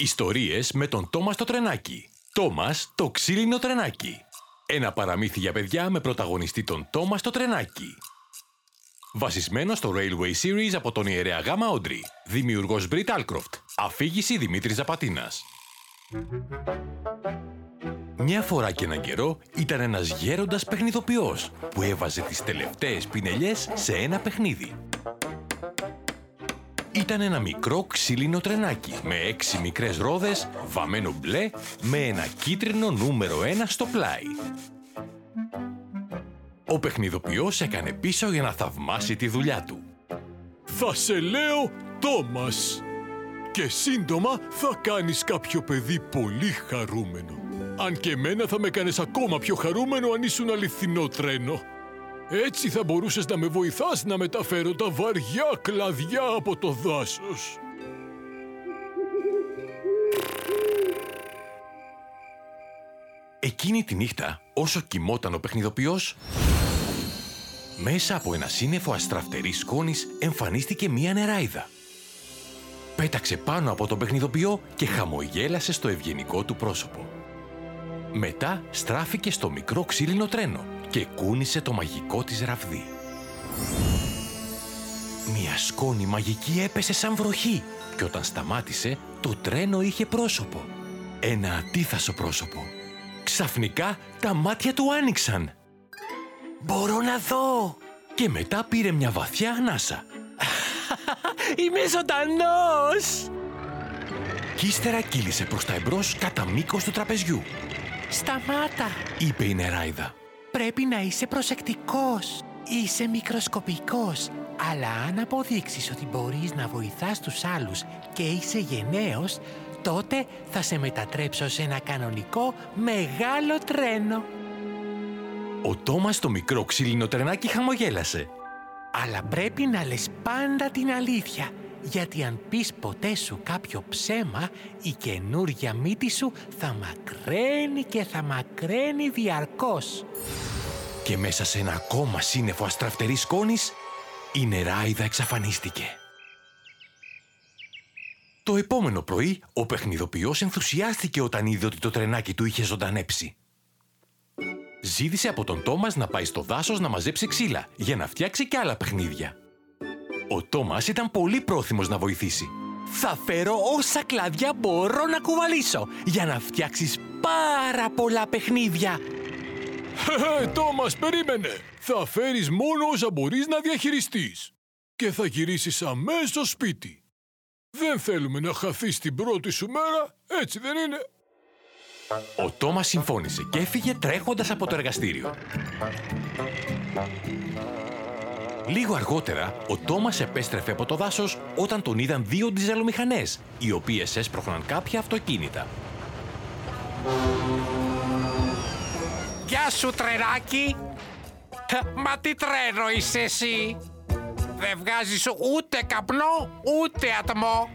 Ιστορίες με τον Τόμας το τρενάκι. Τόμας το ξύλινο τρενάκι. Ένα παραμύθι για παιδιά με πρωταγωνιστή τον Τόμας το τρενάκι. Βασισμένο στο Railway Series από τον ιερέα Γάμα Όντρι. Δημιουργός Μπριτ Άλκροφτ. Αφήγηση Δημήτρης Ζαπατίνας. Μια φορά και έναν καιρό ήταν ένας γέροντας παιχνιδοποιός που έβαζε τις τελευταίες πινελιές σε ένα παιχνίδι. Ήταν ένα μικρό ξύλινο τρενάκι με έξι μικρές ρόδες, βαμμένο μπλε, με ένα κίτρινο νούμερο ένα στο πλάι. Ο παιχνιδοποιός έκανε πίσω για να θαυμάσει τη δουλειά του. Θα σε λέω Τόμας. Και σύντομα θα κάνεις κάποιο παιδί πολύ χαρούμενο. Αν και εμένα θα με κάνεις ακόμα πιο χαρούμενο αν ήσουν αληθινό τρένο. Έτσι θα μπορούσες να με βοηθάς να μεταφέρω τα βαριά κλαδιά από το δάσος. Εκείνη τη νύχτα, όσο κοιμόταν ο παιχνιδοποιός, μέσα από ένα σύννεφο αστραφτερής σκόνης εμφανίστηκε μία νεράιδα. Πέταξε πάνω από τον παιχνιδοποιό και χαμογέλασε στο ευγενικό του πρόσωπο. Μετά στράφηκε στο μικρό ξύλινο τρένο και κούνησε το μαγικό της ραβδί. Μια σκόνη μαγική έπεσε σαν βροχή και όταν σταμάτησε το τρένο είχε πρόσωπο. Ένα αντίθασο πρόσωπο. Ξαφνικά τα μάτια του άνοιξαν. «Μπορώ να δω!» Και μετά πήρε μια βαθιά ανάσα. «Είμαι ζωντανός!» Κι ύστερα κύλησε προς τα εμπρός κατά μήκος του τραπεζιού. Σταμάτα! Είπε η νεράιδα. Πρέπει να είσαι προσεκτικός. Είσαι μικροσκοπικός. Αλλά αν αποδείξεις ότι μπορείς να βοηθάς τους άλλους και είσαι γενναίος, τότε θα σε μετατρέψω σε ένα κανονικό μεγάλο τρένο. Ο Τόμας το μικρό ξύλινο τρενάκι χαμογέλασε. Αλλά πρέπει να λες πάντα την αλήθεια, γιατί αν πεις ποτέ σου κάποιο ψέμα, η καινούρια μύτη σου θα μακραίνει και θα μακραίνει διαρκώς. Και μέσα σε ένα ακόμα σύννεφο αστραφτερής σκόνης, η νεράιδα εξαφανίστηκε. Το επόμενο πρωί, ο παιχνιδοποιός ενθουσιάστηκε όταν είδε ότι το τρενάκι του είχε ζωντανέψει. Ζήτησε από τον Τόμας να πάει στο δάσος να μαζέψει ξύλα για να φτιάξει και άλλα παιχνίδια. Ο Τόμας ήταν πολύ πρόθυμος να βοηθήσει. «Θα φέρω όσα κλαδιά μπορώ να κουβαλήσω για να φτιάξεις πάρα πολλά παιχνίδια», Χε, Τόμας, περίμενε. Θα φέρεις μόνο όσα μπορείς να διαχειριστείς. Και θα γυρίσεις αμέσως σπίτι. Δεν θέλουμε να χαθείς την πρώτη σου μέρα, έτσι δεν είναι; Ο Τόμας συμφώνησε και έφυγε τρέχοντας από το εργαστήριο. Λίγο αργότερα, ο Τόμας επέστρεφε από το δάσος όταν τον είδαν δύο διζελομηχανές, οι οποίες έσπροχναν κάποια αυτοκίνητα. Γεια σου τρενάκι! Μα τι τρένο είσαι εσύ! Δεν βγάζεις ούτε καπνό, ούτε ατμό!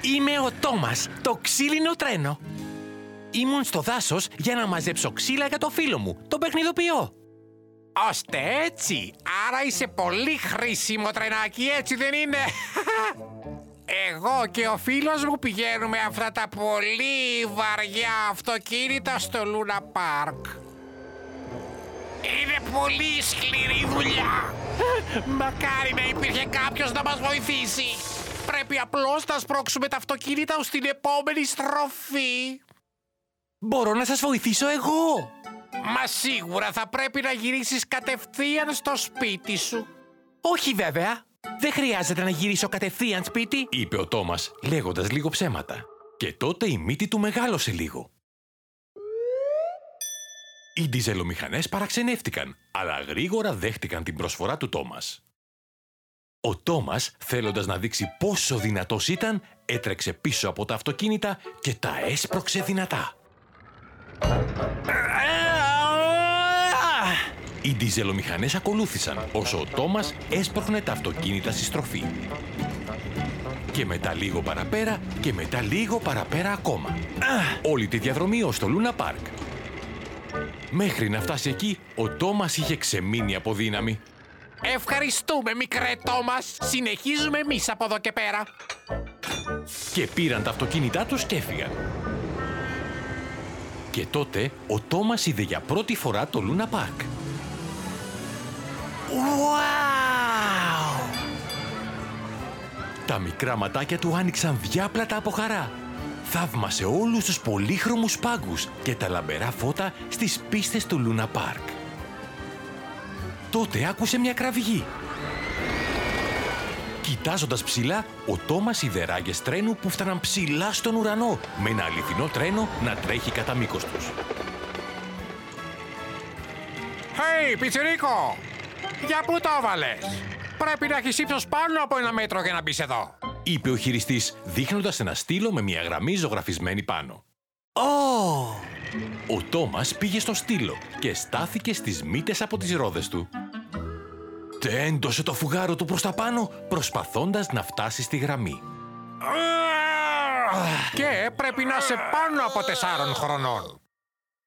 Είμαι ο Τόμας, το ξύλινο τρένο. Ήμουν στο δάσος για να μαζέψω ξύλα για το φίλο μου, τον παιχνιδοποιό. Ώστε έτσι! Άρα είσαι πολύ χρήσιμο τρενάκι, έτσι δεν είναι! Εγώ και ο φίλος μου πηγαίνουμε αυτά τα πολύ βαριά αυτοκίνητα στο Λούνα Πάρκ. Είναι πολύ σκληρή δουλειά. Μακάρι να υπήρχε κάποιος να μας βοηθήσει. Πρέπει απλώς να σπρώξουμε τα αυτοκίνητα ως την επόμενη στροφή. Μπορώ να σας βοηθήσω εγώ. Μα σίγουρα θα πρέπει να γυρίσεις κατευθείαν στο σπίτι σου. Όχι βέβαια. Δεν χρειάζεται να γυρίσω κατευθείαν σπίτι. είπε ο Τόμας, λέγοντας λίγο ψέματα. Και τότε η μύτη του μεγάλωσε λίγο. Οι διζελομηχανές παραξενεύτηκαν, αλλά γρήγορα δέχτηκαν την προσφορά του Τόμας. Ο Τόμας, θέλοντας να δείξει πόσο δυνατός ήταν, έτρεξε πίσω από τα αυτοκίνητα και τα έσπρωξε δυνατά. Οι διζελομηχανές ακολούθησαν, όσο ο Τόμας έσπρωχνε τα αυτοκίνητα στη στροφή. Και μετά λίγο παραπέρα και μετά λίγο παραπέρα ακόμα. Όλη τη διαδρομή ως το Λούνα Πάρκ. Μέχρι να φτάσει εκεί, ο Τόμας είχε ξεμείνει από δύναμη. Ευχαριστούμε μικρέ Τόμας. Συνεχίζουμε εμείς από εδώ και πέρα. και πήραν τα αυτοκίνητά τους και έφυγαν. Και τότε ο Τόμας είδε για πρώτη φορά το Λούνα Πάρκ. Wow! Τα μικρά ματάκια του άνοιξαν διάπλατα από χαρά. Θαύμασε όλους τους πολύχρωμους πάγκους και τα λαμπερά φώτα στις πίστες του Λούνα Πάρκ. Τότε άκουσε μια κραυγή. Κοιτάζοντας ψηλά, ο Τόμας είδε ράγες τρένου που φτάναν ψηλά στον ουρανό, με ένα αληθινό τρένο να τρέχει κατά μήκος τους. Hey, πιτσιρίκο! Για πού το έβαλες; Πρέπει να έχεις ύψος πάνω από ένα μέτρο για να μπεις εδώ. Είπε ο χειριστής, δείχνοντας ένα στήλο με μια γραμμή ζωγραφισμένη πάνω. Ω! Ο Τόμας πήγε στο στήλο και στάθηκε στις μύτες από τις ρόδες του. Τέντωσε το φουγάρο του προς τα πάνω, προσπαθώντας να φτάσει στη γραμμή. Και πρέπει να είσαι πάνω από τεσσάρων χρονών.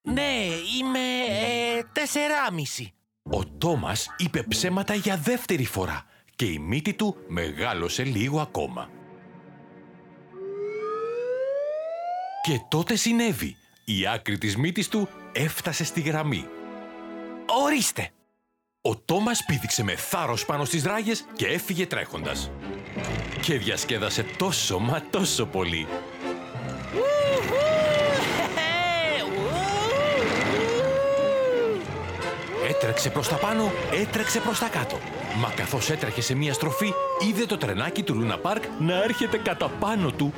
Ναι, είμαι ε, τεσσεράμιση. Ο Τόμας είπε ψέματα για δεύτερη φορά και η μύτη του μεγάλωσε λίγο ακόμα. Και τότε συνέβη. Η άκρη της μύτης του έφτασε στη γραμμή. Ορίστε! Ο Τόμας πήδηξε με θάρρος πάνω στις ράγες και έφυγε τρέχοντας. Και διασκέδασε τόσο μα τόσο πολύ. Έτρεξε προς τα πάνω, έτρεξε προς τα κάτω. Μα καθώς έτρεχε σε μία στροφή, είδε το τρενάκι του Λούνα Πάρκ να έρχεται κατά πάνω του.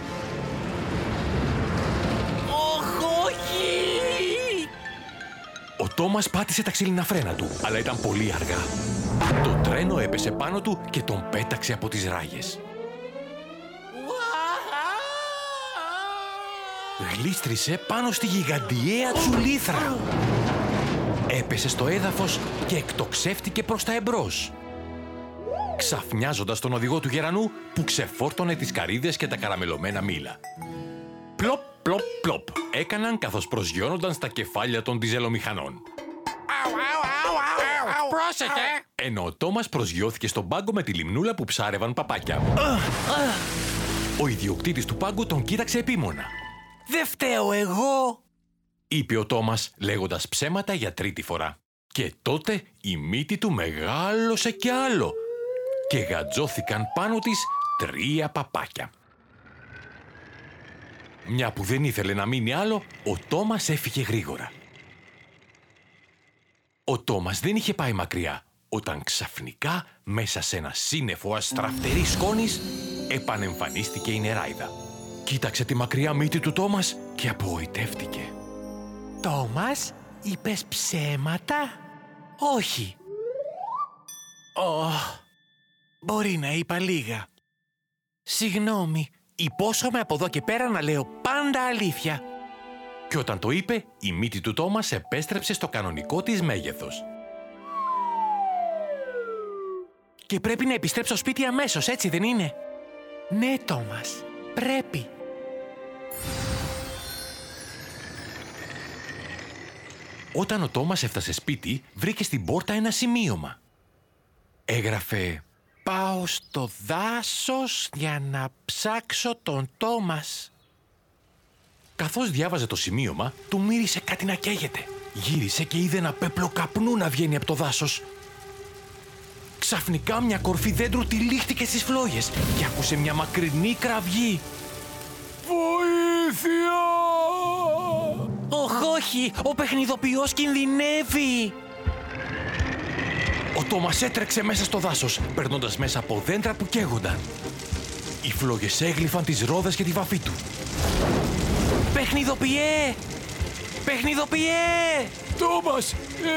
Οχ, όχι! Ο Τόμας πάτησε τα ξύλινα φρένα του, αλλά ήταν πολύ αργά. Το τρένο έπεσε πάνω του και τον πέταξε από τις ράγες. Γλίστρισε πάνω στη γιγαντιαία τσουλήθρα. Έπεσε στο έδαφος και εκτοξεύτηκε προς τα εμπρός. Ξαφνιάζοντας τον οδηγό του γερανού που ξεφόρτωνε τις καρύδες και τα καραμελωμένα μήλα. Πλοπ, πλοπ, πλοπ έκαναν καθώς προσγειώνονταν στα κεφάλια των διζελομηχανών. Αου, αου, αου, αου, αου. Πρόσεχε! Ενώ ο Τόμας προσγειώθηκε στον πάγκο με τη λιμνούλα που ψάρευαν παπάκια. Ο ιδιοκτήτης του πάγκου τον κοίταξε επίμονα. Δεν φταίω εγώ! Είπε ο Τόμας λέγοντας ψέματα για τρίτη φορά. Και τότε η μύτη του μεγάλωσε κι άλλο και γατζώθηκαν πάνω της τρία παπάκια. Μια που δεν ήθελε να μείνει άλλο, ο Τόμας έφυγε γρήγορα. Ο Τόμας δεν είχε πάει μακριά, όταν ξαφνικά μέσα σε ένα σύννεφο αστραφτερή σκόνης επανεμφανίστηκε η νεράιδα. Κοίταξε τη μακριά μύτη του Τόμας και απογοητεύτηκε. Τόμας, είπες ψέματα; Όχι. Ω, μπορεί να είπα λίγα. Συγγνώμη, υπόσχομαι από εδώ και πέρα να λέω πάντα αλήθεια. Και όταν το είπε, η μύτη του Τόμας επέστρεψε στο κανονικό της μέγεθος. Και πρέπει να επιστρέψω σπίτι αμέσως, έτσι δεν είναι; Ναι, Τόμας, πρέπει. Όταν ο Τόμας έφτασε σπίτι, βρήκε στην πόρτα ένα σημείωμα. Έγραφε Πάω στο δάσος για να ψάξω τον Τόμας. Καθώς διάβαζε το σημείωμα, του μύρισε κάτι να καίγεται. Γύρισε και είδε ένα πέπλο καπνού να βγαίνει από το δάσος. Ξαφνικά μια κορφή δέντρου τυλίχτηκε στις φλόγες και άκουσε μια μακρινή κραυγή. Βοήθεια! Οχ, όχι, ο παιχνιδοποιός κινδυνεύει. Ο Τόμας έτρεξε μέσα στο δάσος, περνώντας μέσα από δέντρα που καίγονταν. Οι φλόγες έγλυφαν τις ρόδες και τη βαφή του. Παιχνιδοποιέ! Παιχνιδοποιέ! Τόμας,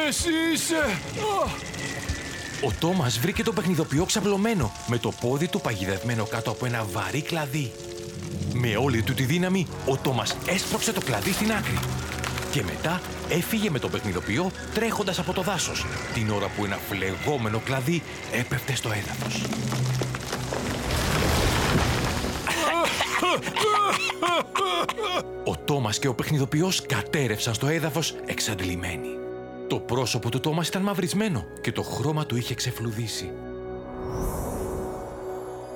εσύ είσαι! Α, Ο Τόμας βρήκε τον παιχνιδοποιό ξαπλωμένο, με το πόδι του παγιδευμένο κάτω από ένα βαρύ κλαδί. Με όλη του τη δύναμη, ο Τόμας έσπρωξε το κλαδί στην άκρη. Και μετά έφυγε με τον παιχνιδοποιό τρέχοντας από το δάσος, την ώρα που ένα φλεγόμενο κλαδί έπεφτε στο έδαφος. Ο Τόμας και ο παιχνιδοποιός κατέρευσαν στο έδαφος εξαντλημένοι. Το πρόσωπο του Τόμας ήταν μαυρισμένο και το χρώμα του είχε ξεφλουδίσει.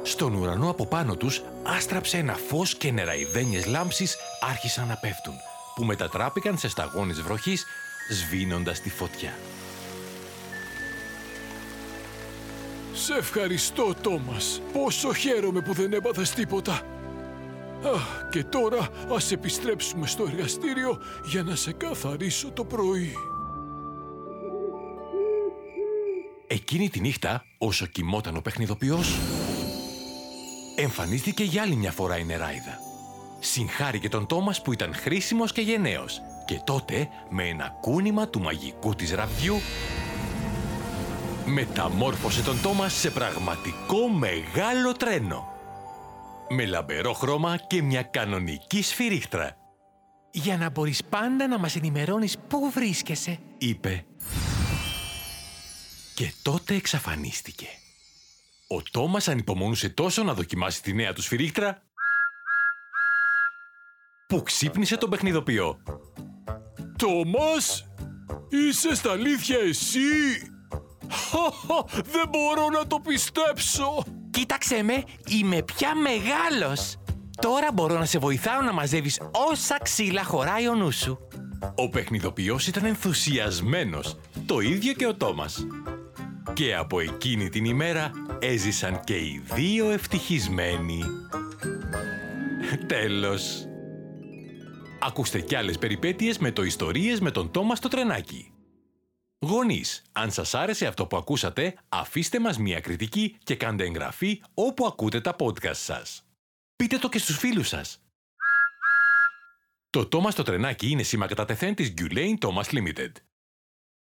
Στον ουρανό από πάνω τους άστραψε ένα φως και νεραϊδένιες λάμψεις άρχισαν να πέφτουν, που μετατράπηκαν σε σταγόνες βροχής, σβήνοντας τη φωτιά. Σε ευχαριστώ, Τόμας. Πόσο χαίρομαι που δεν έπαθες τίποτα. Α, και τώρα ας επιστρέψουμε στο εργαστήριο για να σε καθαρίσω το πρωί. Εκείνη τη νύχτα, όσο κοιμόταν ο παιχνιδοποιός, εμφανίστηκε για άλλη μια φορά η νεράιδα. Συγχάρηκε τον Τόμας που ήταν χρήσιμος και γενναίος και τότε, με ένα κούνημα του μαγικού της ραβδιού, μεταμόρφωσε τον Τόμας σε πραγματικό μεγάλο τρένο. Με λαμπερό χρώμα και μια κανονική σφυρίχτρα, Για να μπορείς πάντα να μας ενημερώνεις πού βρίσκεσαι. είπε. Και τότε εξαφανίστηκε. Ο Τόμας ανυπομονούσε τόσο να δοκιμάσει τη νέα του σφυρίχτρα που ξύπνησε τον παιχνιδοποιό. Τόμας, είσαι στα αλήθεια εσύ; Χαχα, δεν μπορώ να το πιστέψω. Κοίταξε με, είμαι πια μεγάλος. Τώρα μπορώ να σε βοηθάω να μαζεύεις όσα ξύλα χωράει ο νους σου. Ο παιχνιδοποιός ήταν ενθουσιασμένος, το ίδιο και ο Τόμας. Και από εκείνη την ημέρα έζησαν και οι δύο ευτυχισμένοι. Τέλος. Ακούστε κι άλλες περιπέτειες με το ιστορίες με τον Τόμας στο τρενάκι. Γονείς, αν σας άρεσε αυτό που ακούσατε, αφήστε μας μια κριτική και κάντε εγγραφή όπου ακούτε τα podcast σας. Πείτε το και στους φίλους σας. Το Thomas στο τρενάκι είναι σήμα κατά τεθέν της Gulane Thomas Limited.